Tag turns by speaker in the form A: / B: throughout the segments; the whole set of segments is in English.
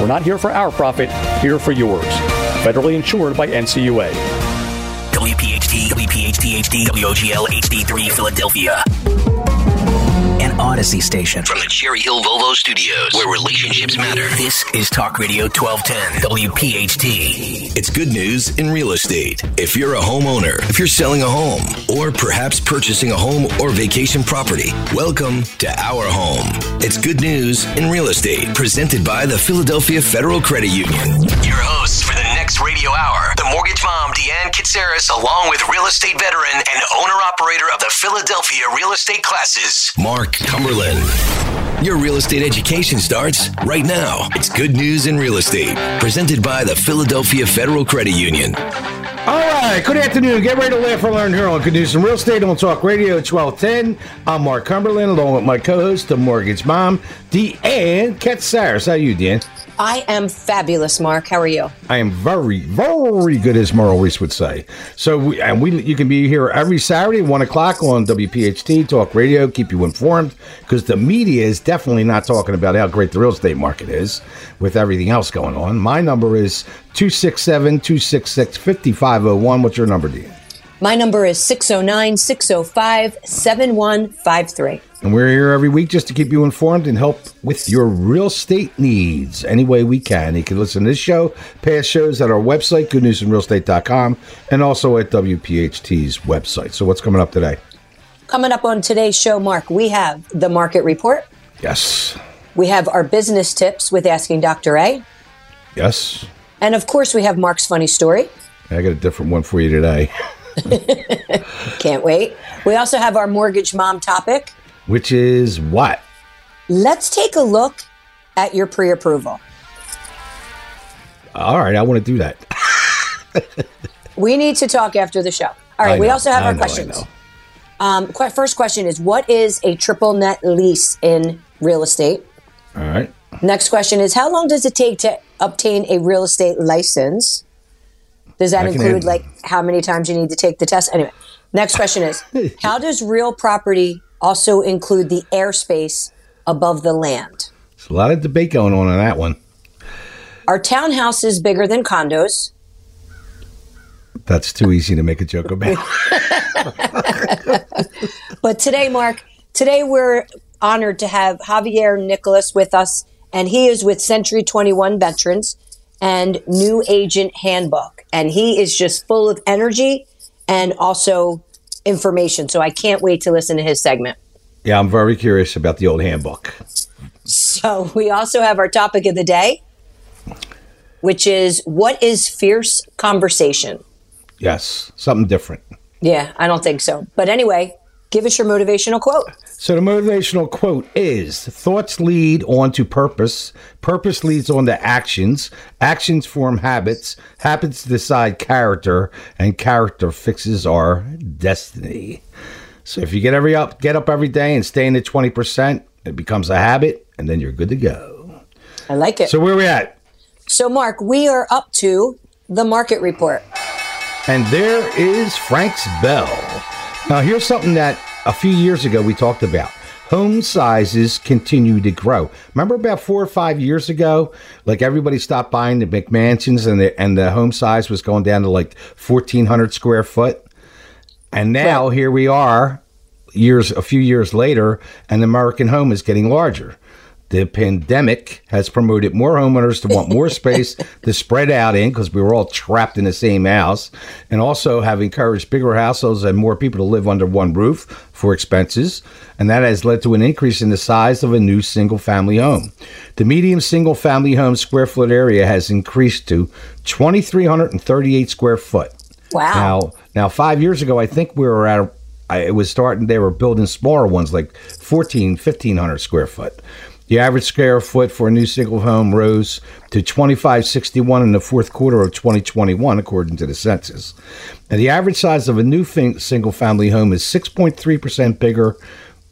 A: We're not here for our profit, here for yours. Federally insured by NCUA.
B: WPHT, WPHT HD, WOGL HD3 Philadelphia. An Audacy station from the Cherry Hill Volvo Studios, where relationships matter. This is Talk Radio 1210, WPHT.
C: It's good news in real estate. If you're a homeowner, if you're selling a home, or perhaps purchasing a home or vacation property, welcome to Our Home. It's good news in real estate, presented by the Philadelphia Federal Credit Union.
B: Your hosts for the next radio hour, the mortgage mom, Deanne Katsaris, along with real estate veteran and owner operator of the Philadelphia real estate classes,
C: Mark Cumberland. Your real estate education starts right now. It's good news in real estate, presented by the Philadelphia Federal Credit Union.
D: All right, good afternoon. Get ready to laugh or learn here on Good News in Real Estate on Talk Radio 1210. I'm Mark Cumberland, along with my co-host, the mortgage mom, Deanne Katsaris. How are you, Deanne?
E: I am fabulous, Mark. How are you?
D: I am very, very good, as Merrill Reese would say. So, we, and we, you can be here every Saturday, one o'clock on WPHT Talk Radio. Keep you informed because the media is definitely not talking about how great the real estate market is with everything else going on. My number is 267 266 5501. What's your number, Deanne?
E: My number is 609 605 7153.
D: And we're here every week just to keep you informed and help with your real estate needs any way we can. You can listen to this show, past shows at our website, goodnewsandrealestate.com, and also at WPHT's website. So, what's coming up today?
E: Coming up on today's show, Mark, we have the market report.
D: Yes.
E: We have our business tips with Asking Dr. A.
D: Yes.
E: And of course, we have Mark's funny story.
D: I got a different one for you today.
E: Can't wait. We also have our mortgage mom topic.
D: Which is what?
E: Let's take a look at your pre approval.
D: All right, I want to do that.
E: We need to talk after the show. All right,
D: I
E: we also have
D: I
E: our
D: know,
E: questions. Um, qu- first question is What is a triple net lease in real estate?
D: All right.
E: Next question is How long does it take to obtain a real estate license? Does that
D: I
E: include like how many times you need to take the test? Anyway, next question is How does real property also include the airspace above the land?
D: There's a lot of debate going on on that one.
E: Are townhouses bigger than condos?
D: That's too easy to make a joke about.
E: But today, Mark, today we're honored to have Javier Nicholas with us, and he is with Century 21 Veterans and New Agent Handbook. And he is just full of energy and also information. So I can't wait to listen to his segment.
D: yeah, I'm very curious about the old handbook.
E: So we also have our topic of the day, which is what is fierce conversation?
D: Yes, something different.
E: Yeah, I don't think so. But anyway, give us your motivational quote.
D: So the motivational quote is thoughts lead on to purpose, purpose leads on to actions, actions form habits, habits decide character, and character fixes our destiny. So if you get every up get up every day and stay in the 20%, it becomes a habit and then you're good to go.
E: I like it.
D: So where we at?
E: So, Mark, we are up to the market report.
D: And there is Frank's Bell. Now, here's something that a few years ago we talked about. Home sizes continue to grow. Remember about four or five years ago, like everybody stopped buying the McMansions and the and the home size was going down to like fourteen hundred square foot. And now here we are, years a few years later, and the American home is getting larger. The pandemic has promoted more homeowners to want more space to spread out in because we were all trapped in the same house, and also have encouraged bigger households and more people to live under one roof for expenses. And that has led to an increase in the size of a new single family home. The median single family home square foot area has increased to 2,338 square foot.
E: Wow.
D: Now, now, five years ago, I think we were at, I, it was starting, they were building smaller ones like 14, 1,500 square foot. The average square foot for a new single home rose to 2561 in the fourth quarter of 2021, according to the census. And the average size of a new single family home is 6.3% bigger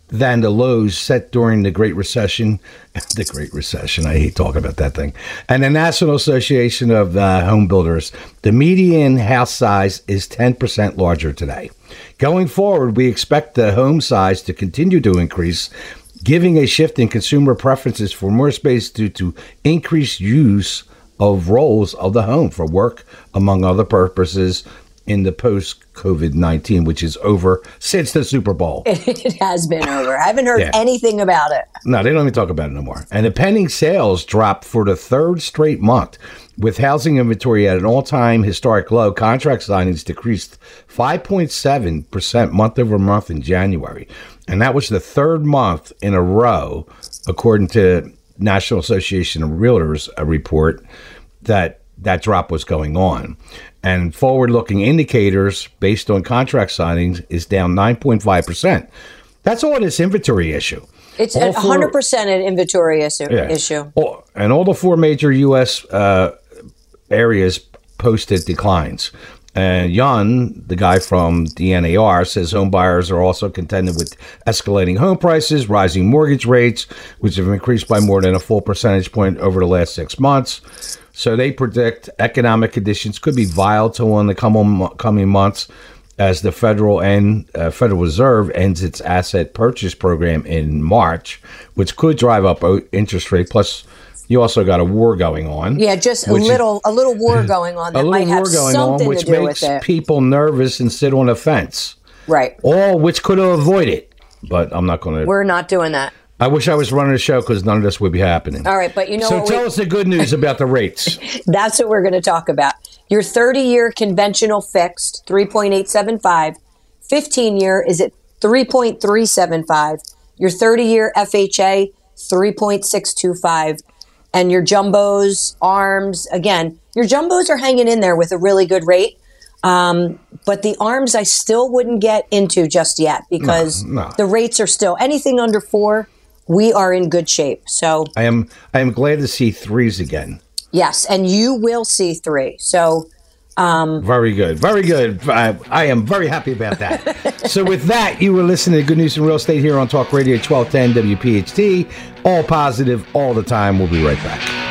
D: than the lows set during the Great Recession. the Great Recession, I hate talking about that thing. And the National Association of uh, Home Builders, the median house size is 10% larger today. Going forward, we expect the home size to continue to increase, giving a shift in consumer preferences for more space due to increased use of roles of the home for work, among other purposes, in the post COVID 19, which is over since the Super Bowl.
E: It has been over. I haven't heard yeah. anything about it.
D: No, they don't even talk about it no more. And the pending sales dropped for the third straight month. With housing inventory at an all time historic low, contract signings decreased 5.7% month over month in January. And that was the third month in a row, according to National Association of Realtors, a report that that drop was going on and forward looking indicators based on contract signings is down 9.5%. That's all this inventory issue.
E: It's all 100% four, an inventory issue. Yeah. issue.
D: All, and all the four major U.S. Uh, areas posted declines. And Jan, the guy from the NAR, says home buyers are also contending with escalating home prices, rising mortgage rates, which have increased by more than a full percentage point over the last six months. So they predict economic conditions could be volatile in the coming months as the Federal and uh, Federal Reserve ends its asset purchase program in March, which could drive up interest rate. Plus, you also got a war going on.
E: Yeah, just a little, is, a little war going on that might have something on,
D: which
E: to do
D: makes
E: with it.
D: people nervous and sit on a fence.
E: Right.
D: All which could avoid it, but I'm not going to.
E: We're not doing that.
D: I wish I was running the show because none of this would be happening.
E: All right, but you know.
D: So tell
E: we,
D: us the good news about the rates.
E: That's what we're going to talk about. Your 30-year conventional fixed, 3.875. 15-year is at 3.375. Your 30-year FHA, 3.625. And your jumbos, arms, again, your jumbos are hanging in there with a really good rate. Um, but the arms I still wouldn't get into just yet because no, no. the rates are still anything under four we are in good shape. So
D: I am I am glad to see threes again.
E: Yes, and you will see three. So um,
D: very good, very good. I, I am very happy about that. so with that, you were listening to Good News in Real Estate here on Talk Radio 1210 WPHT. All positive, all the time. We'll be right back.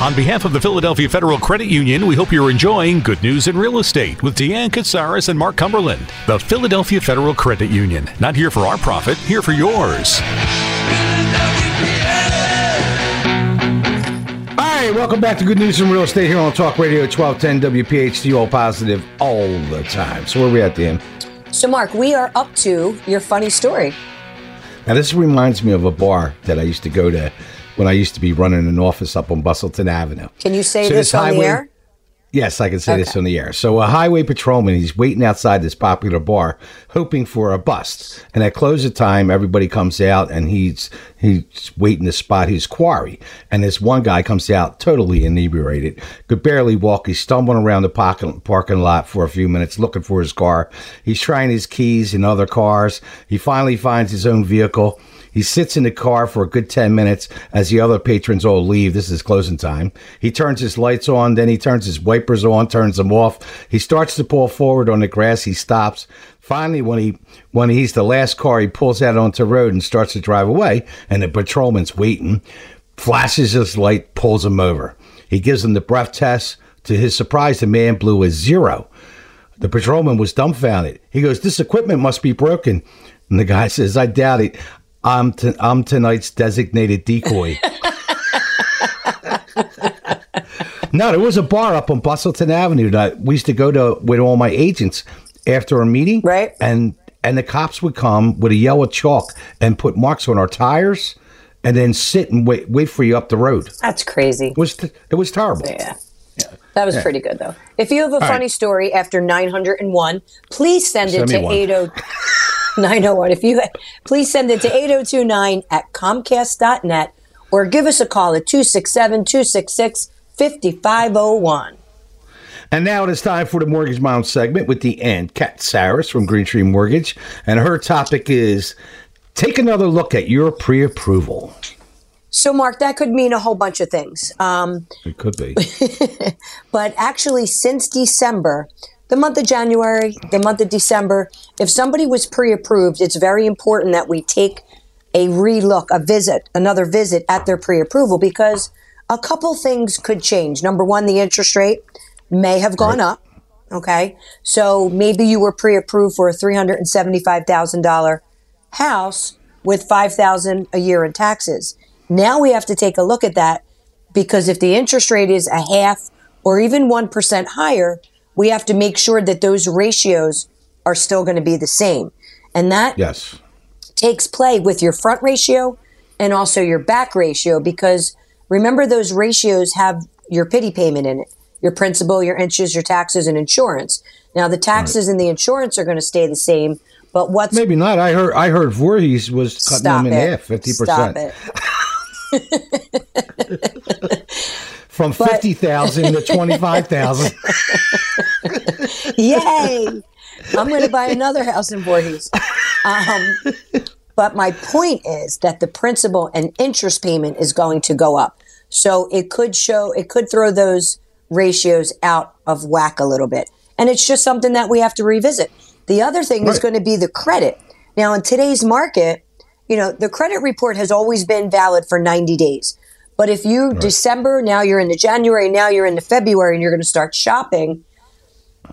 F: On behalf of the Philadelphia Federal Credit Union, we hope you're enjoying Good News in Real Estate with Deanne Katsaris and Mark Cumberland. The Philadelphia Federal Credit Union. Not here for our profit, here for yours.
D: Welcome back to Good News in Real Estate here on Talk Radio 1210 WPHT, all positive all the time. So, where are we at, Dan?
E: So, Mark, we are up to your funny story.
D: Now, this reminds me of a bar that I used to go to when I used to be running an office up on Bustleton Avenue.
E: Can you say so this, this on highway, the air?
D: Yes, I can say okay. this on the air. So a highway patrolman, he's waiting outside this popular bar, hoping for a bust. And at close of time, everybody comes out, and he's he's waiting to spot his quarry. And this one guy comes out totally inebriated, could barely walk. He's stumbling around the parking parking lot for a few minutes, looking for his car. He's trying his keys in other cars. He finally finds his own vehicle. He sits in the car for a good 10 minutes as the other patrons all leave. This is closing time. He turns his lights on, then he turns his wipers on, turns them off. He starts to pull forward on the grass. He stops. Finally, when he when he's the last car, he pulls out onto the road and starts to drive away. And the patrolman's waiting, flashes his light, pulls him over. He gives him the breath test. To his surprise, the man blew a zero. The patrolman was dumbfounded. He goes, This equipment must be broken. And the guy says, I doubt it. I'm t- I'm tonight's designated decoy. no, there was a bar up on Bustleton Avenue that we used to go to with all my agents after a meeting.
E: Right.
D: And and the cops would come with a yellow chalk and put marks on our tires and then sit and wait wait for you up the road.
E: That's crazy.
D: It was t- it was terrible.
E: Yeah. yeah. That was yeah. pretty good though. If you have a all funny right. story after 901, please send, send it to 80 901. If you please send it to 8029 at comcast.net or give us a call at 267 266 5501.
D: And now it is time for the Mortgage Mom segment with Deanne, Kat Saris from Green Tree Mortgage. And her topic is Take another look at your pre approval.
E: So, Mark, that could mean a whole bunch of things. Um,
D: It could be.
E: but actually, since December, the month of January, the month of December, if somebody was pre approved, it's very important that we take a relook, a visit, another visit at their pre approval because a couple things could change. Number one, the interest rate may have gone up. Okay. So maybe you were pre approved for a $375,000 house with 5000 a year in taxes. Now we have to take a look at that because if the interest rate is a half or even 1% higher, we have to make sure that those ratios are still going to be the same. And that
D: yes.
E: takes play with your front ratio and also your back ratio because remember those ratios have your PITI payment in it your principal, your interest, your taxes, and insurance. Now the taxes and the insurance are going to stay the same, but what's
D: Maybe not. I heard I heard Voorhees was cutting them in half, fifty
E: Stop
D: percent.
E: it.
D: From fifty thousand to twenty five thousand.
E: Yay! I'm going to buy another house in Voorhees. Um, but my point is that the principal and interest payment is going to go up. So it could show, it could throw those ratios out of whack a little bit. And it's just something that we have to revisit. The other thing is going to be the credit. Now, in today's market, you know, the credit report has always been valid for 90 days. But if you December, now you're into January, now you're into February, and you're going to start shopping,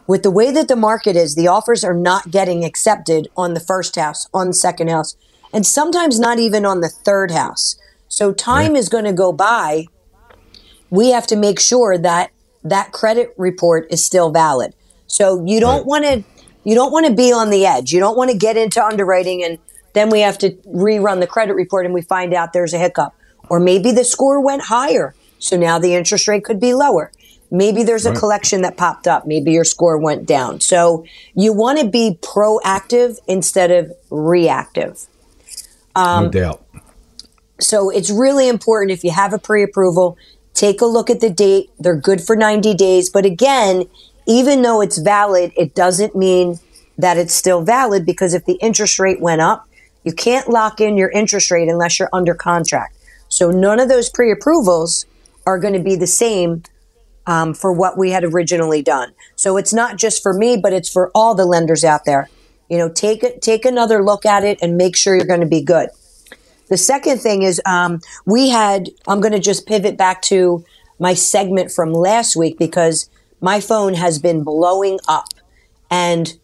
E: with the way that the market is, the offers are not getting accepted on the first house, on the second house, and sometimes not even on the third house. So time is going to go by. We have to make sure that that credit report is still valid. So you don't
D: Right.
E: want to you don't want to be on the edge. You don't want to get into underwriting and then we have to rerun the credit report and we find out there's a hiccup. Or maybe the score went higher. So now the interest rate could be lower. Maybe there's a
D: Right.
E: collection that popped up. Maybe your score went down. So you want to be proactive instead of reactive. Um,
D: no doubt.
E: So it's really important if you have a pre approval, take a look at the date. They're good for 90 days. But again, even though it's valid, it doesn't mean that it's still valid because if the interest rate went up, you can't lock in your interest rate unless you're under contract. So none of those pre approvals are going to be the same um, for what we had originally done. So it's not just for me, but it's for all the lenders out there. You know, take it, take another look at it and make sure you're going to be good. The second thing is um, we had, I'm going to just pivot back to my segment from last week because my phone has been blowing up. And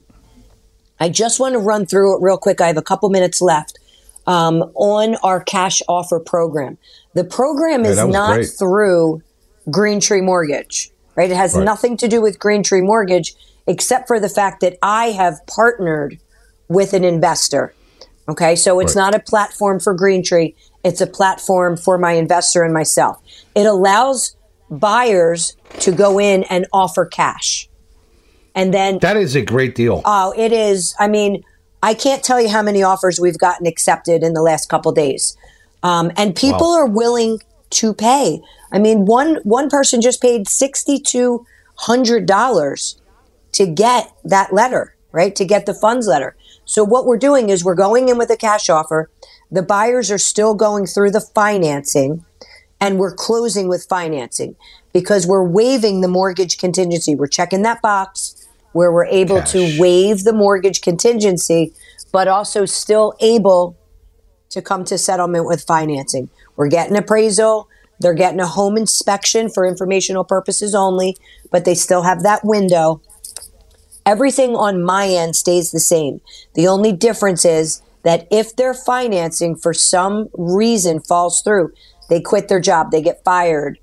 E: I just want to run through it real quick. I have a couple minutes left um, on our cash offer program. The program is not
D: great.
E: through Green Tree Mortgage, right? It has
D: Right.
E: nothing to do with Green Tree Mortgage except for the fact that I have partnered with an investor. Okay, so it's
D: Right.
E: not a platform for Green Tree, it's a platform for my investor and myself. It allows buyers to go in and offer cash. And then
D: That is a great deal.
E: Oh, it is. I mean, I can't tell you how many offers we've gotten accepted in the last couple days, um, and people
D: Wow.
E: are willing to pay. I mean, one one person just paid sixty two hundred dollars to get that letter, right? To get the funds letter. So what we're doing is we're going in with a cash offer. The buyers are still going through the financing and we're closing with financing because we're waiving the mortgage contingency. We're checking that box where we're able
D: Cash.
E: to waive the mortgage contingency, but also still able to come to settlement with financing. We're getting appraisal. They're getting a home inspection for informational purposes only, but they still have that window. Everything on my end stays the same. The only difference is that if their financing for some reason falls through, they quit their job, they get fired,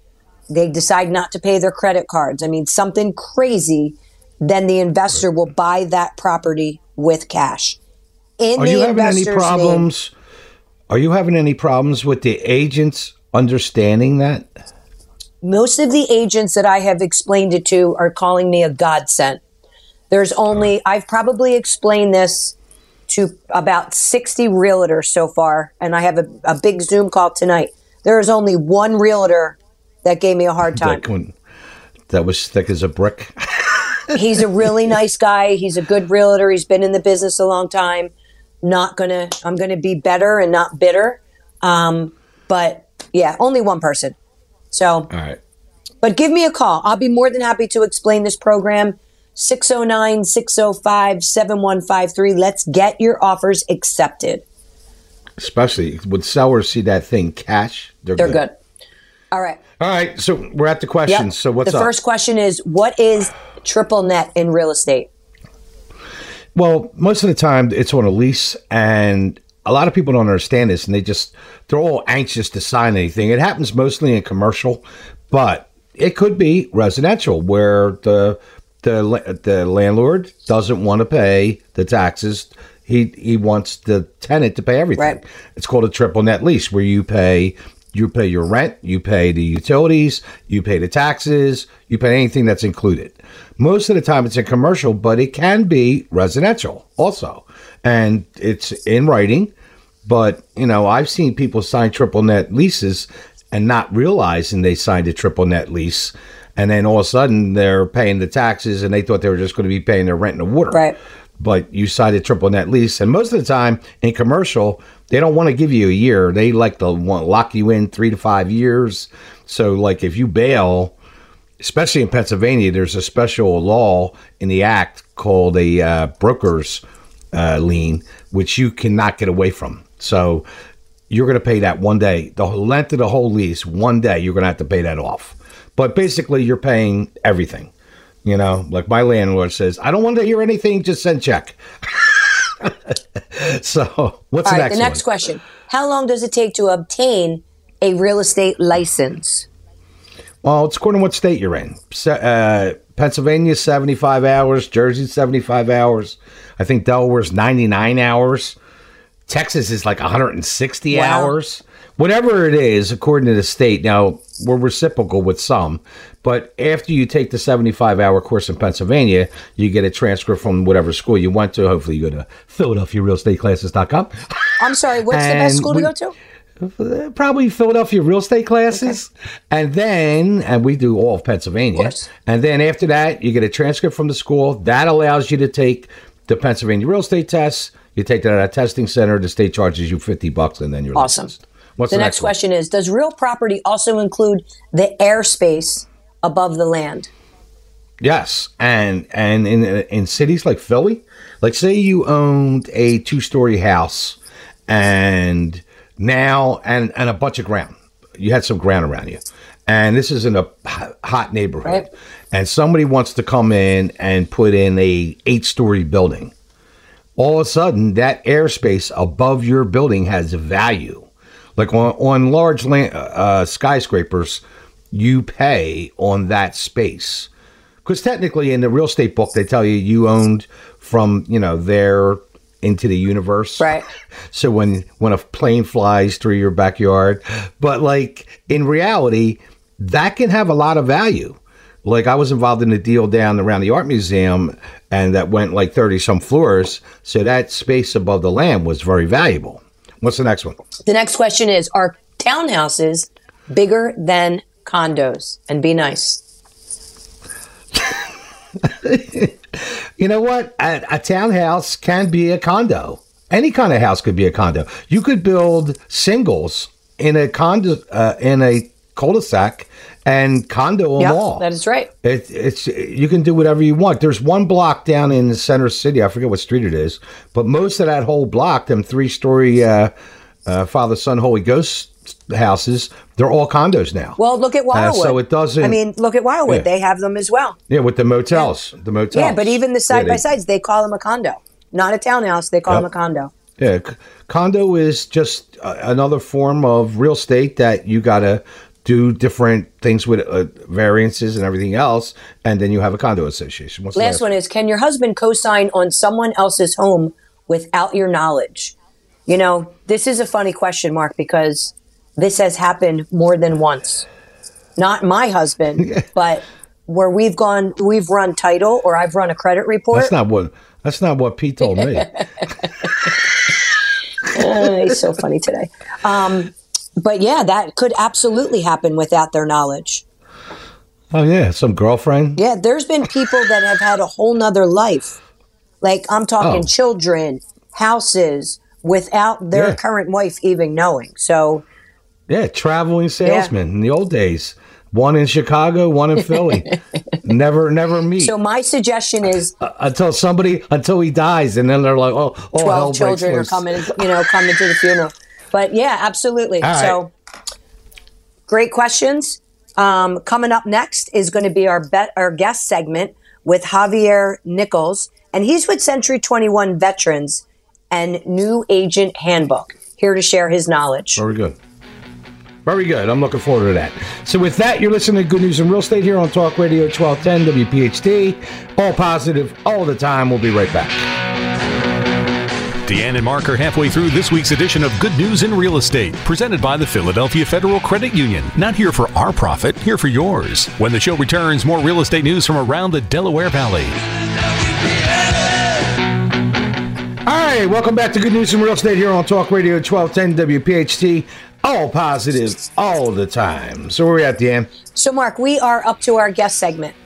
E: they decide not to pay their credit cards. I mean, something crazy, then the investor will buy that property with cash. In
D: Are you having any
E: investor's name.
D: problems? Are you having any problems with the agents understanding that?
E: most of the agents that I have explained it to are calling me a godsend. There's only, I've probably explained this to about 60 realtors so far, and I have a, a big Zoom call tonight. There is only one realtor that gave me a hard time.
D: That, that was thick as a brick.
E: He's a really nice guy. He's a good realtor. He's been in the business a long time. not gonna. I'm gonna be better and not bitter. Um, but yeah, only one person. So,
D: All right.
E: but give me a call. I'll be more than happy to explain this program. 609 605 7153. Let's get your offers accepted.
D: Especially when sellers see that thing cash, they're,
E: They're good. All right.
D: All right. So we're at the questions.
E: Yep.
D: So what's
E: the
D: up?
E: first question is what is triple net in real estate?
D: Well, most of the time it's on a lease, and a lot of people don't understand this, and they just they're all anxious to sign anything. It happens mostly in commercial, but it could be residential where the the the landlord doesn't want to pay the taxes. He he wants the tenant to pay everything.
E: Right.
D: It's called a triple net lease, where you pay you pay your rent, you pay the utilities, you pay the taxes, you pay anything that's included. Most of the time, it's in commercial, but it can be residential also, and it's in writing. But you know, I've seen people sign triple net leases and not realizing they signed a triple net lease, and then all of a sudden they're paying the taxes, and they thought they were just going to be paying their rent and the water
E: Right.
D: But you signed a triple net lease. And most of the time in commercial, they don't want to give you a year. They like to want lock you in three to five years. So, like if you bail, especially in Pennsylvania, there's a special law in the act called a uh, broker's uh, lien, which you cannot get away from. So, you're going to pay that one day. The length of the whole lease, one day, you're going to have to pay that off. But basically, you're paying everything. You know, like my landlord says, I don't want to hear anything, just send check. so, what's
E: All
D: the
E: right,
D: next
E: the next
D: one?
E: question. How long does it take to obtain a real estate license?
D: Well, it's according to what state you're in. Uh, Pennsylvania, 75 hours. Jersey, 75 hours. I think Delaware's 99 hours. Texas is like 160
E: Wow.
D: hours. Whatever it is, according to the state. Now, we're reciprocal with some, but after you take the 75 hour course in Pennsylvania, you get a transcript from whatever school you went to. Hopefully, you go to PhiladelphiaRealEstateClasses.com.
E: I'm sorry, what's the best school to go to?
D: Uh, probably Philadelphia real estate classes. And then, and we do all of Pennsylvania.
E: course.
D: and then after that, you get a transcript from the school. That allows you to take the Pennsylvania real estate test. You take that at a testing center. The state charges you 50 bucks and then you're
E: Awesome.
D: licensed. What's
E: The,
D: the,
E: next
D: one?
E: question is Does real property also include the airspace above the land?
D: Yes, and and in in cities like Philly, like say you owned a two story house, and now and and a bunch of ground, you had some ground around you, and this is in a hot neighborhood,
E: Right.
D: and somebody wants to come in and put in a eight story building. All of a sudden, that airspace above your building has value. Like on, on large land, uh, skyscrapers, you pay on that space. Because technically, in the real estate book, they tell you you owned from you know there into the universe.
E: Right.
D: So when when a plane flies through your backyard, but like in reality, that can have a lot of value. Like I was involved in a deal down around the art museum, and that went like thirty some floors. So that space above the land was very valuable. What's the next one?
E: The next question is Are townhouses bigger than condos? And be nice.
D: You know what? A, a townhouse can be a condo. Any kind of house could be a condo. You could build singles in a condo uh, in a cul-de-sac and condo them
E: Yeah,
D: all.
E: that is right.
D: It, it's you can do whatever you want. There's one block down in the center city. I forget what street it is, but most of that whole block, them three-story uh, uh, Father, Son, Holy Ghost houses, they're all condos now.
E: Well, look at Wildwood.
D: Uh, so it doesn't-
E: I mean, look at Wildwood.
D: Yeah.
E: They have them as well.
D: yeah, with the motels, the motels.
E: Yeah, but even the
D: Yeah,
E: side by sides, they call them a condo. Not a townhouse, they call
D: Yep.
E: them a condo.
D: Yeah, condo is just uh, another form of real estate that you got to do different things with uh, variances and everything else, and then you have a condo association. What's the
E: Last one is Can your husband co sign on someone else's home without your knowledge? You know, this is a funny question, Mark, because this has happened more than once. Not my husband, but where we've gone, we've run title or I've run a credit report.
D: That's not what. That's not what Pete told me.
E: Uh, he's so funny today. Um, but yeah, that could absolutely happen without their knowledge.
D: oh yeah, some girlfriend.
E: Yeah, there's been people that have had a whole nother life. Like I'm talking
D: Oh.
E: children, houses without their
D: Yeah.
E: current wife even knowing. So
D: Yeah, traveling salesman in the old days. One in Chicago, one in Philly. never, never meet
E: so my suggestion is
D: Uh, until somebody until he dies, and then they're like, "Oh, oh, hell
E: children are coming, you know, coming to the funeral. But yeah, absolutely.
D: All right.
E: So great questions. Um, coming up next is going to be our bet, our guest segment with Javier Nichols, and he's with Century 21 Veterans and New Agent Handbook, here to share his knowledge.
D: Very good. Very good. I'm looking forward to that. So, with that, you're listening to Good News in Real Estate here on Talk Radio 1210 WPHT. All positive, all the time. We'll be right back.
F: Deanne and Mark are halfway through this week's edition of Good News in Real Estate, presented by the Philadelphia Federal Credit Union. Not here for our profit, here for yours. When the show returns, more real estate news from around the Delaware Valley.
D: All right, welcome back to Good News in Real Estate here on Talk Radio 1210 WPHT. All positive, all the time. So, where are we at, Deanne?
E: So, Mark, we are up to our guest segment.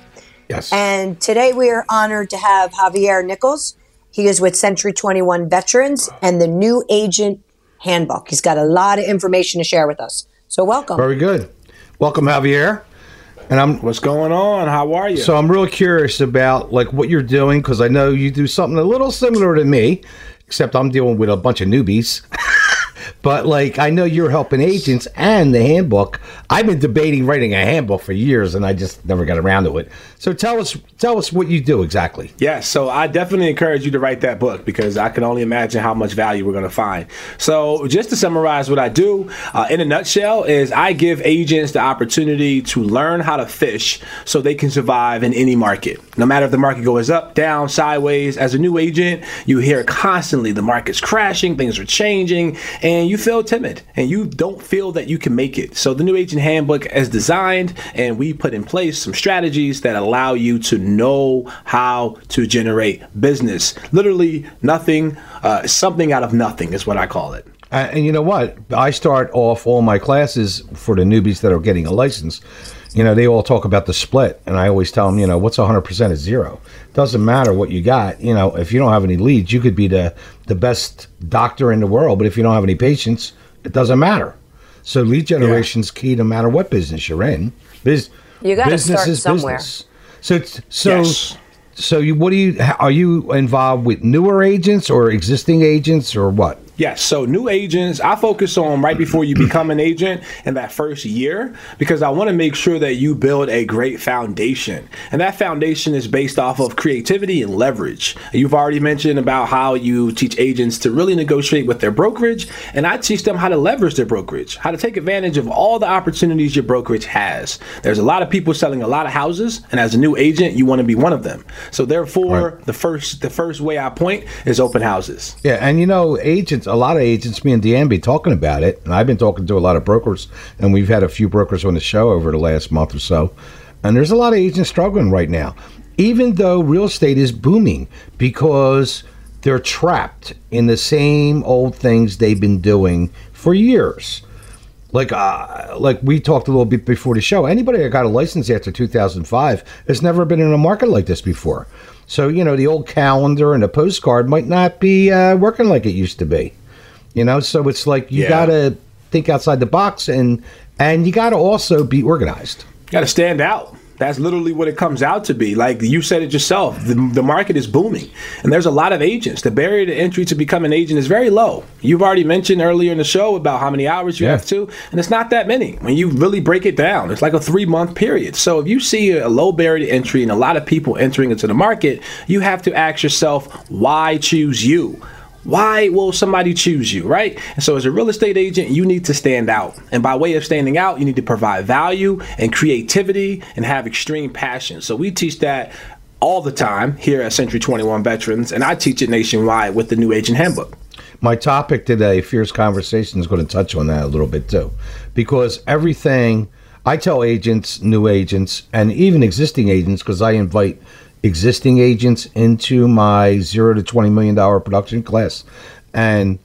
D: Yes.
E: And today we are honored to have Javier Nichols. He is with Century 21 Veterans and the New Agent Handbook. He's got a lot of information to share with us. So, welcome.
D: Very good. Welcome, Javier. And I'm
G: What's going on? How are you?
D: So I'm real curious about like what you're doing because I know you do something a little similar to me, except I'm dealing with a bunch of newbies. but like I know you're helping agents and the handbook. I've been debating writing a handbook for years and I just never got around to it. So tell us tell us what you do exactly.
G: Yes, so I definitely encourage you to write that book because I can only imagine how much value we're going to find. So, just to summarize what I do uh, in a nutshell, is I give agents the opportunity to learn how to fish so they can survive in any market. No matter if the market goes up, down, sideways, as a new agent, you hear constantly the market's crashing, things are changing, and you feel timid and you don't feel that you can make it. So, the New Agent Handbook is designed and we put in place some strategies that allow you to know how to generate business. Literally nothing, uh, something out of nothing is what I call it.
D: Uh, and you know what? I start off all my classes for the newbies that are getting a license. You know, they all talk about the split, and I always tell them, you know, what's 100% is zero. Doesn't matter what you got. You know, if you don't have any leads, you could be the the best doctor in the world, but if you don't have any patients, it doesn't matter. So lead generation's key no matter what business you're in. Biz,
E: You gotta
D: business
E: start
D: is
E: somewhere.
D: business. So so
G: Yes.
D: so you what do you are you involved with newer agents or existing agents or what?
G: Yes. So new agents, I focus on right before you become an agent in that first year because I want to make sure that you build a great foundation. And that foundation is based off of creativity and leverage. You've already mentioned about how you teach agents to really negotiate with their brokerage, and I teach them how to leverage their brokerage, how to take advantage of all the opportunities your brokerage has. There's a lot of people selling a lot of houses, and as a new agent, you want to be one of them. So therefore,
D: Right.
G: the first the first way I point is open houses.
D: Yeah, and you know, agents, a lot of agents, me and Deanne be talking about it, and I've been talking to a lot of brokers, and we've had a few brokers on the show over the last month or so, and there's a lot of agents struggling right now, even though real estate is booming because they're trapped in the same old things they've been doing for years. Like, uh, like we talked a little bit before the show. Anybody that got a license after 2005 has never been in a market like this before. So you know, the old calendar and the postcard might not be uh, working like it used to be. You know, so it's like you
G: Yeah.
D: gotta think outside the box and and you gotta also be organized.
G: got to stand out. That's literally what it comes out to be. Like you said it yourself, the, the market is booming, and there's a lot of agents. The barrier to entry to become an agent is very low. You've already mentioned earlier in the show about how many hours you
D: Yeah.
G: have to, and it's not that many. When you really break it down, it's like a three month period. So if you see a low barrier to entry and a lot of people entering into the market, you have to ask yourself, why choose you? Why will somebody choose you, right? And so, as a real estate agent, you need to stand out. And by way of standing out, you need to provide value and creativity and have extreme passion. So, we teach that all the time here at Century 21 Veterans, and I teach it nationwide with the New Agent Handbook.
D: My topic today, Fierce Conversation, is going to touch on that a little bit too. Because everything I tell agents, new agents, and even existing agents, because I invite existing agents into my zero to $20 million production class. And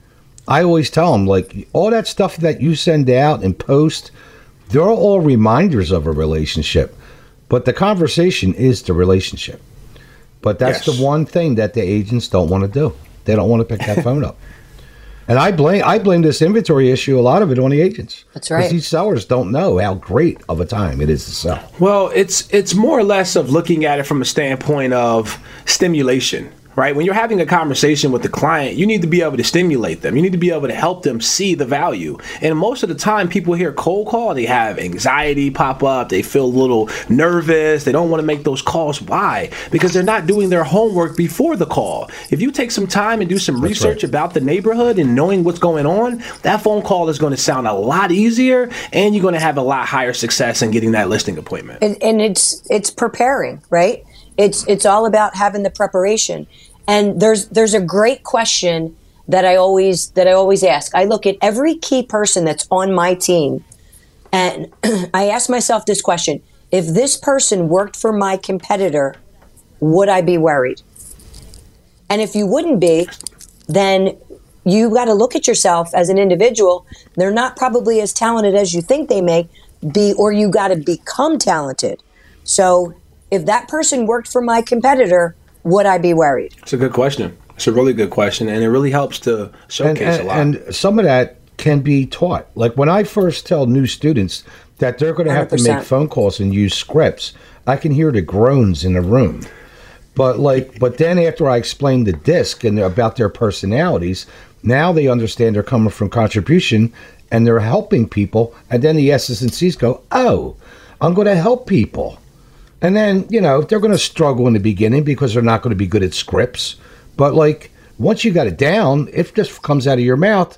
D: I always tell them, like, all that stuff that you send out and post, they're all reminders of a relationship. But the conversation is the relationship. But that's
G: Yes.
D: the one thing that the agents don't want to do. They don't want to pick that phone up. And I blame I blame this inventory issue a lot of it on the agents.
E: That's right.
D: Because these sellers don't know how great of a time it is to sell.
G: Well, it's it's more or less of looking at it from a standpoint of stimulation. Right? When you're having a conversation with the client, you need to be able to stimulate them. You need to be able to help them see the value. And most of the time, people hear cold call, they have anxiety pop up, they feel a little nervous, they don't want to make those calls. Why? Because they're not doing their homework before the call. If you take some time and do some research
D: right.
G: about the neighborhood and knowing what's going on, that phone call is going to sound a lot easier and you're going to have a lot higher success in getting that listing appointment.
E: and, and it's it's preparing right it's it's all about having the preparation. And there's there's a great question that i always that i always ask. I look at every key person that's on my team and i ask myself this question. If this person worked for my competitor would i be worried? And if you wouldn't be then you got to look at yourself as an individual. They're not probably as talented as you think they may be or you got to become talented. So if that person worked for my competitor, would I be worried?
G: It's a good question. It's a really good question, and it really helps to showcase
D: and,
G: a lot.
D: and some of that can be taught. Like when I first tell new students that they're going to have to
E: 100%.
D: make phone calls and use scripts, I can hear the groans in the room. But like, but then after I explain the DISC and about their personalities, now they understand they're coming from contribution and they're helping people. And then the S's and C's go, oh, I'm going to help people. And then, you know, they're going to struggle in the beginning because they're not going to be good at scripts. But like, once you got it down, it just comes out of your mouth.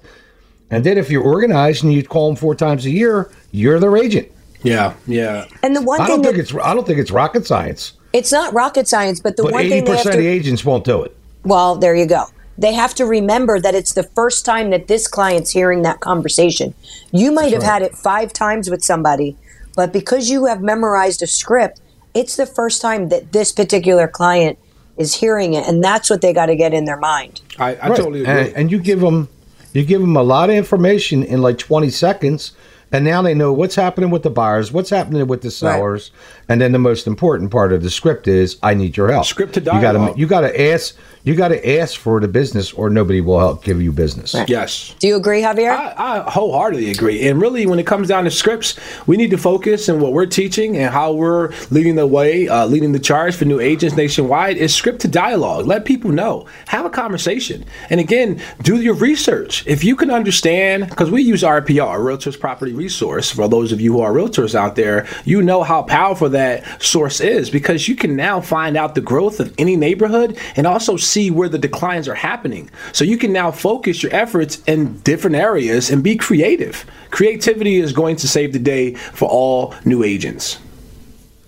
D: And then if you're organized and you call them four times a year, you're their agent.
G: yeah, yeah.
E: And the one
D: I
E: thing
D: don't
E: that,
D: think it's I don't think it's rocket science.
E: it's not rocket science, but the
D: But
E: one
D: eighty
E: thing they have
D: percent of the agents won't do it.
E: well, there you go. They have to remember that it's the first time that this client's hearing that conversation. You might have had it five times with somebody, but because you have memorized a script, it's the first time that this particular client is hearing it, and that's what they got to get in their mind.
G: I, I
D: Right.
G: totally agree.
D: And, and you give them you give them a lot of information in like 20 seconds and now they know what's happening with the buyers what's happening with the sellers and then the most important part of the script is i need your help
G: Script to
D: you gotta
G: dialogue.
D: you gotta ask you gotta ask for the business or nobody will help give you business
G: yes.
E: Do you agree, Javier?
G: I, I wholeheartedly agree. And really, when it comes down to scripts, we need to focus on what we're teaching and how we're leading the way, uh, leading the charge for new agents nationwide is script to dialogue. Let people know. Have a conversation. And again, do your research. If you can understand, because we use RPR, Realtors Property Resource, for those of you who are realtors out there, you know how powerful that source is because you can now find out the growth of any neighborhood and also see where the declines are happening. So you can now focus your efforts in different areas and be creative. Creativity is going to save the day for all new agents.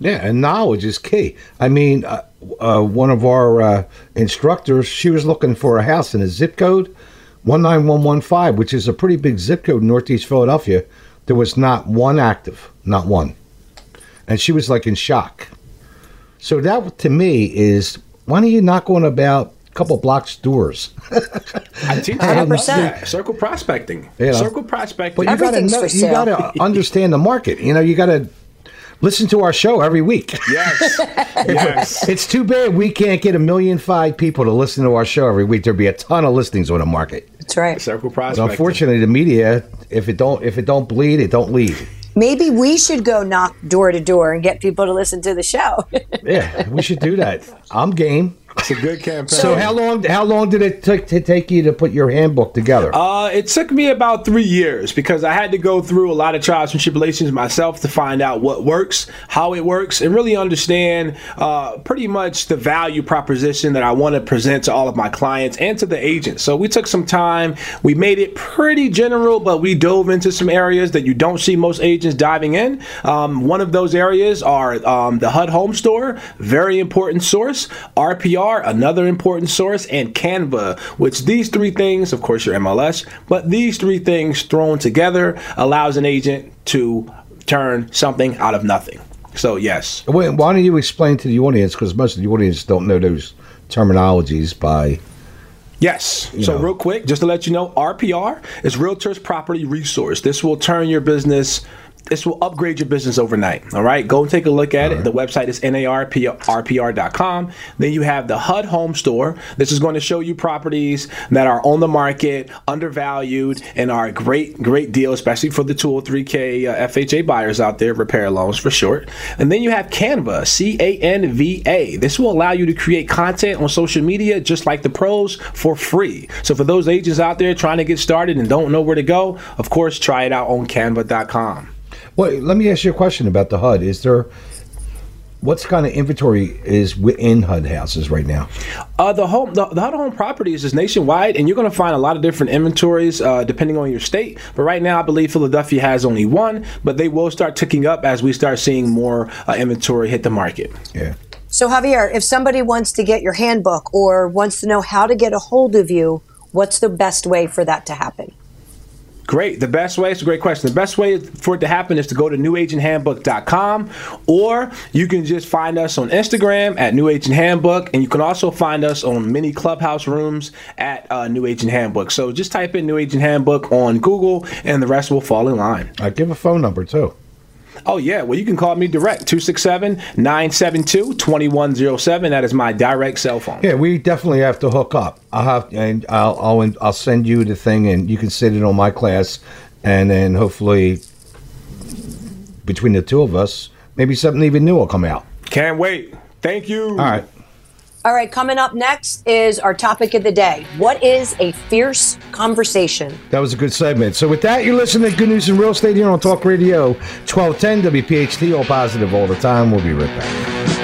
D: Yeah, and knowledge is key. I mean, uh, uh, one of our uh, instructors, she was looking for a house in a zip code 19115, which is a pretty big zip code in Northeast Philadelphia. There was not one active, not one. And she was like in shock. So that to me is why don't you knock on about a couple blocks doors?
G: I teach
E: 100%.
G: that. Circle prospecting.
D: You know.
G: Circle prospecting.
D: But you gotta know, you gotta understand the market. You know, you gotta listen to our show every week.
G: yes. yes.
D: It's too bad we can't get a million five people to listen to our show every week. There'd be a ton of listings on the market.
E: That's right.
G: Circle
D: But
G: prospecting.
D: unfortunately, the media, if it don't if it don't bleed, it don't lead.
E: Maybe we should go knock door to door and get people to listen to the show.
D: Yeah, we should do that. I'm game.
G: It's a good campaign.
D: So how long how long did it take to take you to put your handbook together?
G: Uh, it took me about three years because I had to go through a lot of trials and tribulations myself to find out what works, how it works, and really understand uh, pretty much the value proposition that I want to present to all of my clients and to the agents. So we took some time. We made it pretty general, but we dove into some areas that you don't see most agents diving in. Um, one of those areas are um, the HUD Home Store, very important source. RPR, another important source, and Canva, which these three things, of course, your MLS, but these three things thrown together allows an agent to turn something out of nothing. So, yes.
D: Why why don't you explain to the audience because most of the audience don't know those terminologies by
G: Yes. So,
D: know.
G: real quick, just to let you know, RPR is Realtors Property Resource. This will turn your business this will upgrade your business overnight. All right, go and take a look at all it. Right. The website is narpr.com. Then you have the HUD Home Store. This is going to show you properties that are on the market, undervalued, and are a great, great deal, especially for the 203k uh, FHA buyers out there, repair loans for short. And then you have Canva, C A N V A. This will allow you to create content on social media just like the pros for free. So for those agents out there trying to get started and don't know where to go, of course, try it out on canva.com.
D: Well, let me ask you a question about the HUD. Is there what's kind of inventory is within HUD houses right now?
G: Uh, the home, the, the HUD home properties is nationwide, and you're going to find a lot of different inventories uh, depending on your state. But right now, I believe Philadelphia has only one, but they will start ticking up as we start seeing more uh, inventory hit the market.
D: Yeah.
E: So Javier, if somebody wants to get your handbook or wants to know how to get a hold of you, what's the best way for that to happen?
G: Great. The best way, it's a great question. The best way for it to happen is to go to newagenthandbook.com or you can just find us on Instagram at New Agent Handbook and you can also find us on many clubhouse rooms at uh, New Agent Handbook. So just type in New Agent Handbook on Google and the rest will fall in line.
D: I give a phone number too.
G: Oh, yeah. Well, you can call me direct 267 972 2107. That is my direct cell phone.
D: Yeah, we definitely have to hook up. I'll have, and I'll, I'll, I'll send you the thing and you can sit it on my class. And then hopefully, between the two of us, maybe something even new will come out.
G: Can't wait. Thank you.
D: All right.
E: All right, coming up next is our topic of the day. What is a fierce conversation?
D: That was a good segment. So, with that, you're listening to Good News in Real Estate here on Talk Radio 1210 WPHT, all positive all the time. We'll be right back.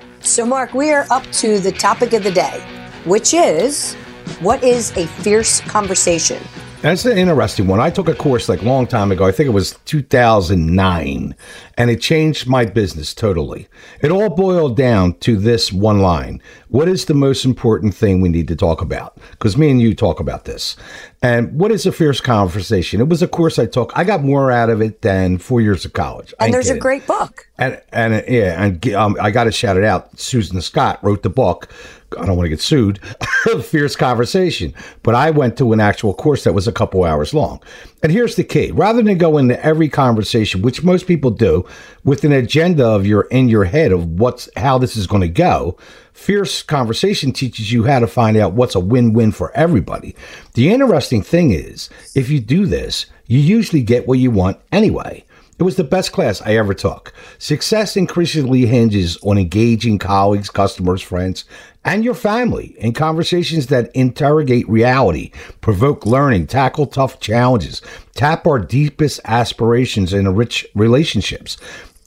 E: So, Mark, we are up to the topic of the day, which is what is a fierce conversation?
D: That's an interesting one. I took a course like a long time ago. I think it was 2009, and it changed my business totally. It all boiled down to this one line What is the most important thing we need to talk about? Because me and you talk about this. And what is a fierce conversation? It was a course I took. I got more out of it than four years of college.
E: And there's a great book.
D: And, and yeah, and um, I got to shout it out. Susan Scott wrote the book I don't want to get sued, fierce conversation. But I went to an actual course that was a couple hours long. And here's the key rather than go into every conversation, which most people do, with an agenda of your in your head of what's how this is going to go, fierce conversation teaches you how to find out what's a win-win for everybody. The interesting thing is, if you do this, you usually get what you want anyway. It was the best class I ever took. Success increasingly hinges on engaging colleagues, customers, friends, and your family in conversations that interrogate reality, provoke learning, tackle tough challenges, tap our deepest aspirations, and enrich relationships.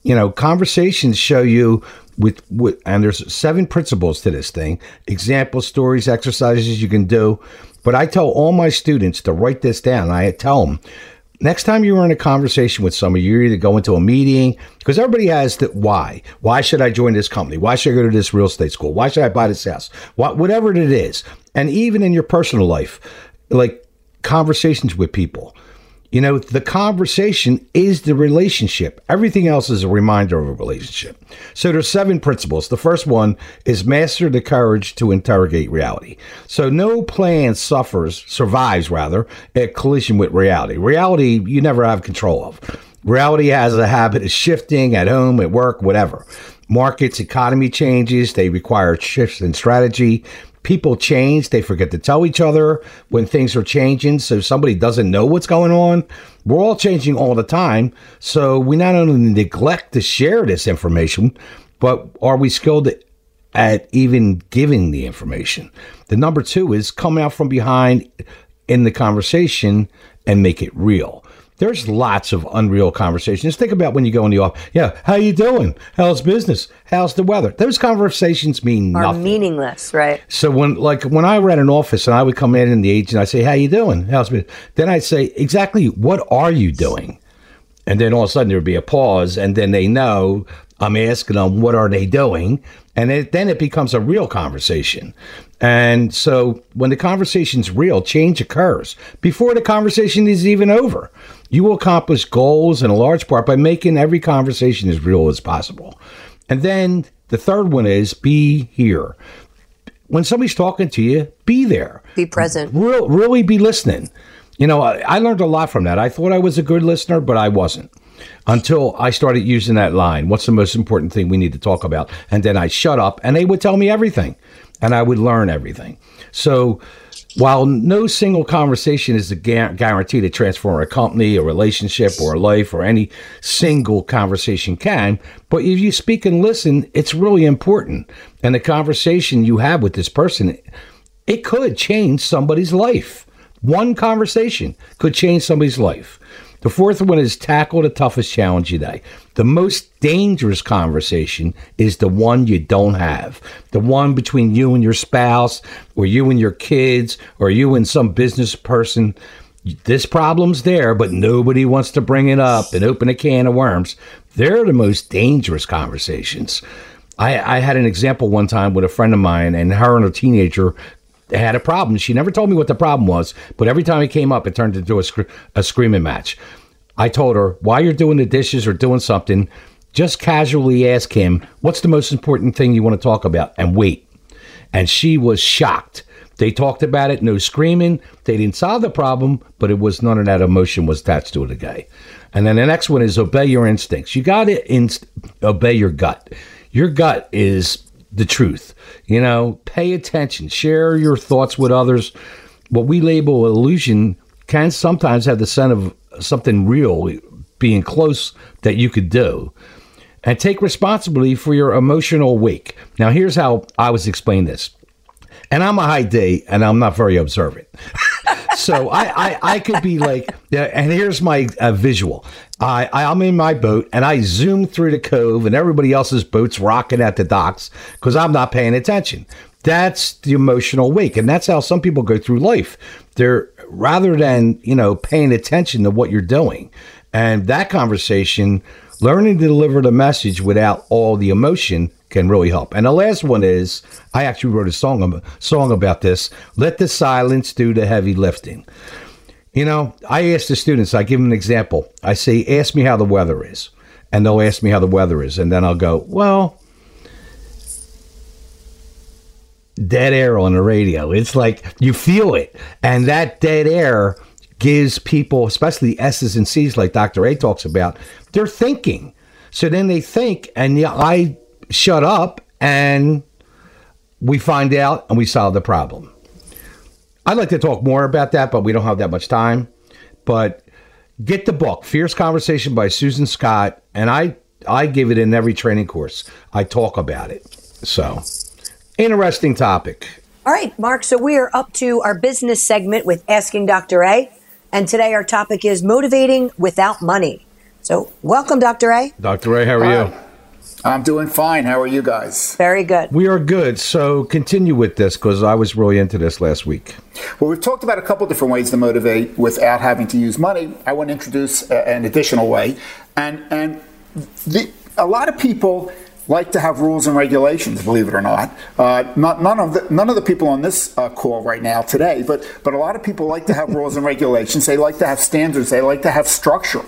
D: You know, conversations show you with, with and there's seven principles to this thing example stories exercises you can do but i tell all my students to write this down i tell them next time you're in a conversation with somebody, you're either going to a meeting because everybody has the why. Why should I join this company? Why should I go to this real estate school? Why should I buy this house? What, whatever it is. And even in your personal life, like conversations with people. You know, the conversation is the relationship. Everything else is a reminder of a relationship. So there's seven principles. The first one is master the courage to interrogate reality. So no plan suffers, survives rather, a collision with reality. Reality you never have control of. Reality has a habit of shifting at home, at work, whatever. Markets, economy changes, they require shifts in strategy people change. They forget to tell each other when things are changing. So somebody doesn't know what's going on. We're all changing all the time. So we not only neglect to share this information, but are we skilled at even giving the information? The number two is come out from behind in the conversation and make it real. There's lots of unreal conversations. Think about when you go in the office. Yeah, how you doing? How's business? How's the weather? Those conversations mean
E: Are
D: nothing.
E: meaningless, right?
D: So when like when I ran an office and I would come in and the agent, I say, "How you doing? How's business?" Then I'd say, "Exactly, what are you doing?" and then all of a sudden there would be a pause, and then they know I'm asking them what are they doing, and it, then it becomes a real conversation. And so when the conversation's real, change occurs before the conversation is even over. You will accomplish goals in a large part by making every conversation as real as possible. And then the third one is be here. When somebody's talking to you, be there.
E: Be present.
D: Real, really be listening. You know, I, I learned a lot from that. I thought I was a good listener, but I wasn't until I started using that line. What's the most important thing we need to talk about? And then I shut up and they would tell me everything and I would learn everything. So while no single conversation is a guarantee to transform a company, a relationship, or a life, or any single conversation can, but if you speak and listen, it's really important. And the conversation you have with this person, it could change somebody's life. One conversation could change somebody's life. The fourth one is tackle the toughest challenge today. The most dangerous conversation is the one you don't have. The one between you and your spouse, or you and your kids, or you and some business person. This problem's there, but nobody wants to bring it up and open a can of worms. They're the most dangerous conversations. I, I had an example one time with a friend of mine, and her and her teenager had a problem. She never told me what the problem was, but every time it came up, it turned into a, sc- a screaming match. I told her, while you're doing the dishes or doing something, just casually ask him, what's the most important thing you want to talk about? And wait. And she was shocked. They talked about it, no screaming. They didn't solve the problem, but it was none of that emotion was attached to it, guy. And then the next one is obey your instincts. You got to inst- obey your gut. Your gut is the truth. You know, pay attention, share your thoughts with others. What we label illusion can sometimes have the scent of something real being close that you could do. And take responsibility for your emotional wake. Now, here's how I was explaining this. And I'm a high D and I'm not very observant. so I, I, I, could be like, yeah, and here's my uh, visual. I, I'm in my boat and I zoom through the cove and everybody else's boat's rocking at the docks because I'm not paying attention. That's the emotional wake. And that's how some people go through life. They're rather than, you know, paying attention to what you're doing. And that conversation, learning to deliver the message without all the emotion can really help. And the last one is I actually wrote a song a song about this. Let the silence do the heavy lifting. You know, I ask the students, I give them an example. I say, ask me how the weather is. And they'll ask me how the weather is. And then I'll go, well, dead air on the radio. It's like you feel it. And that dead air gives people, especially S's and C's, like Dr. A talks about, they're thinking. So then they think, and I shut up and we find out and we solve the problem. I'd like to talk more about that, but we don't have that much time. But get the book, Fierce Conversation by Susan Scott, and I I give it in every training course. I talk about it. So, interesting topic.
E: All right, Mark. So we are up to our business segment with Asking Dr. A. And today our topic is motivating without money. So, welcome, Dr. A.
D: Dr. A, how are you?
H: I'm doing fine. How are you guys?
E: Very good.
D: We are good. So continue with this because I was really into this last week.
H: Well, we've talked about a couple different ways to motivate without having to use money. I want to introduce uh, an additional way, and and the, a lot of people like to have rules and regulations, believe it or not. Uh, not none of the, none of the people on this uh, call right now today, but but a lot of people like to have rules and regulations. They like to have standards. They like to have structure.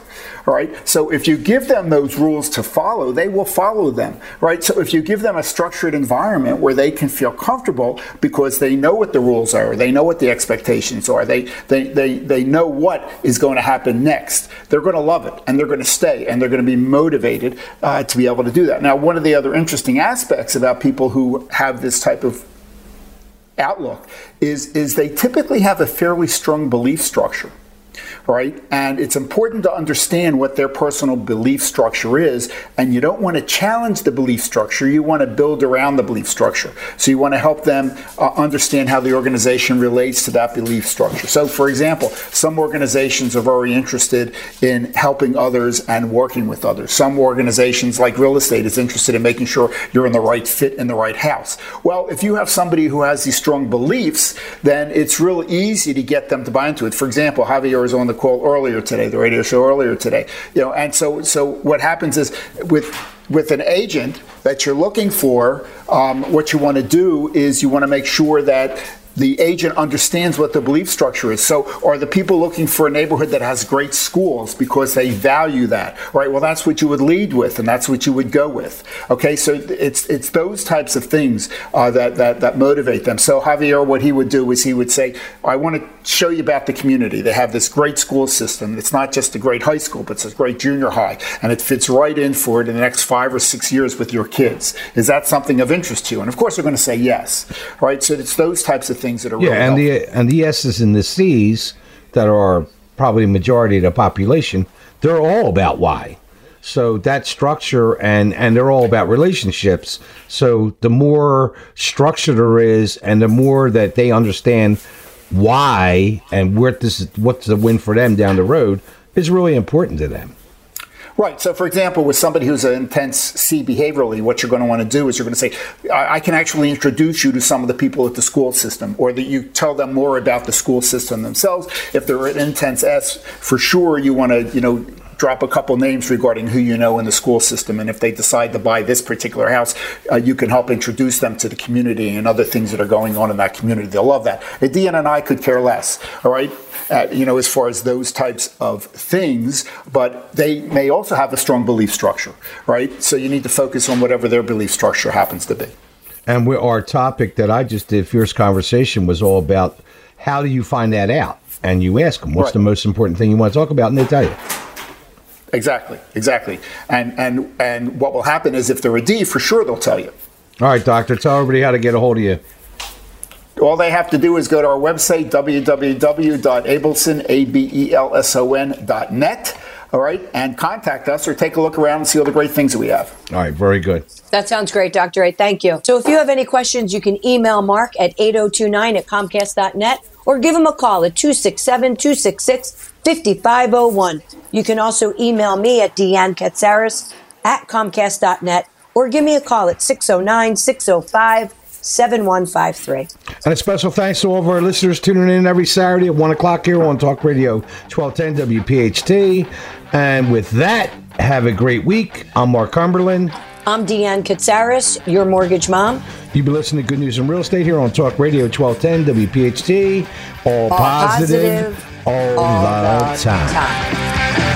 H: Right. So if you give them those rules to follow, they will follow them. Right. So if you give them a structured environment where they can feel comfortable because they know what the rules are, they know what the expectations are, they they they, they know what is going to happen next. They're going to love it and they're going to stay and they're going to be motivated uh, to be able to do that. Now, one of the other interesting aspects about people who have this type of outlook is is they typically have a fairly strong belief structure right? And it's important to understand what their personal belief structure is. And you don't want to challenge the belief structure, you want to build around the belief structure. So you want to help them uh, understand how the organization relates to that belief structure. So, for example, some organizations are very interested in helping others and working with others. Some organizations, like real estate, is interested in making sure you're in the right fit in the right house. Well, if you have somebody who has these strong beliefs, then it's real easy to get them to buy into it. For example, Javier yours on the call earlier today, the radio show earlier today. You know, and so so what happens is with with an agent that you're looking for, um, what you want to do is you want to make sure that the agent understands what the belief structure is. So, are the people looking for a neighborhood that has great schools because they value that? Right. Well, that's what you would lead with, and that's what you would go with. Okay. So it's it's those types of things uh, that, that that motivate them. So Javier, what he would do is he would say, "I want to show you about the community. They have this great school system. It's not just a great high school, but it's a great junior high, and it fits right in for it in the next five or six years with your kids. Is that something of interest to you?" And of course, they're going to say yes. Right. So it's those types of things things that are
D: yeah,
H: really
D: and
H: helpful.
D: the and the S's and the C's that are probably majority of the population, they're all about why. So that structure and and they're all about relationships. So the more structure there is, and the more that they understand why and what this is, what's the win for them down the road is really important to them.
H: Right. So, for example, with somebody who's an intense C behaviorally, what you're going to want to do is you're going to say, I, I can actually introduce you to some of the people at the school system, or that you tell them more about the school system themselves. If they're an intense S, for sure you want to, you know, drop a couple names regarding who you know in the school system. And if they decide to buy this particular house, uh, you can help introduce them to the community and other things that are going on in that community. They'll love that. Dean and I could care less, all right? Uh, you know, as far as those types of things, but they may also have a strong belief structure, right? So you need to focus on whatever their belief structure happens to be.
D: And we, our topic that I just did, Fierce Conversation, was all about how do you find that out? And you ask them, what's
H: Right.
D: the most important thing you want to talk about? And they tell you.
H: Exactly, exactly. And and and what will happen is if they're a D, for sure they'll tell you.
D: All right, doctor, tell everybody how to get a hold of you.
H: All they have to do is go to our website, www.abelson, A-B-E-L-S-O-N dot net, all right, and contact us or take a look around and see all the great things that we have.
D: All right, very good.
E: That sounds great, Dr. A. Thank you. So if you have any questions, you can email Mark at 8029 at Comcast.net or give him a call at 267 266 5501. You can also email me at Deanne Katsaris at Comcast.net or give me a call at 609 605 7153.
D: And a special thanks to all of our listeners tuning in every Saturday at 1 o'clock here on Talk Radio 1210 WPHT. And with that, have a great week. I'm Mark Cumberland.
E: I'm Deanne Katsaris, your mortgage mom.
D: You've been listening to Good News in Real Estate here on Talk Radio 1210 WPHT. All,
E: All
D: positive,
E: positive,
D: all, the time.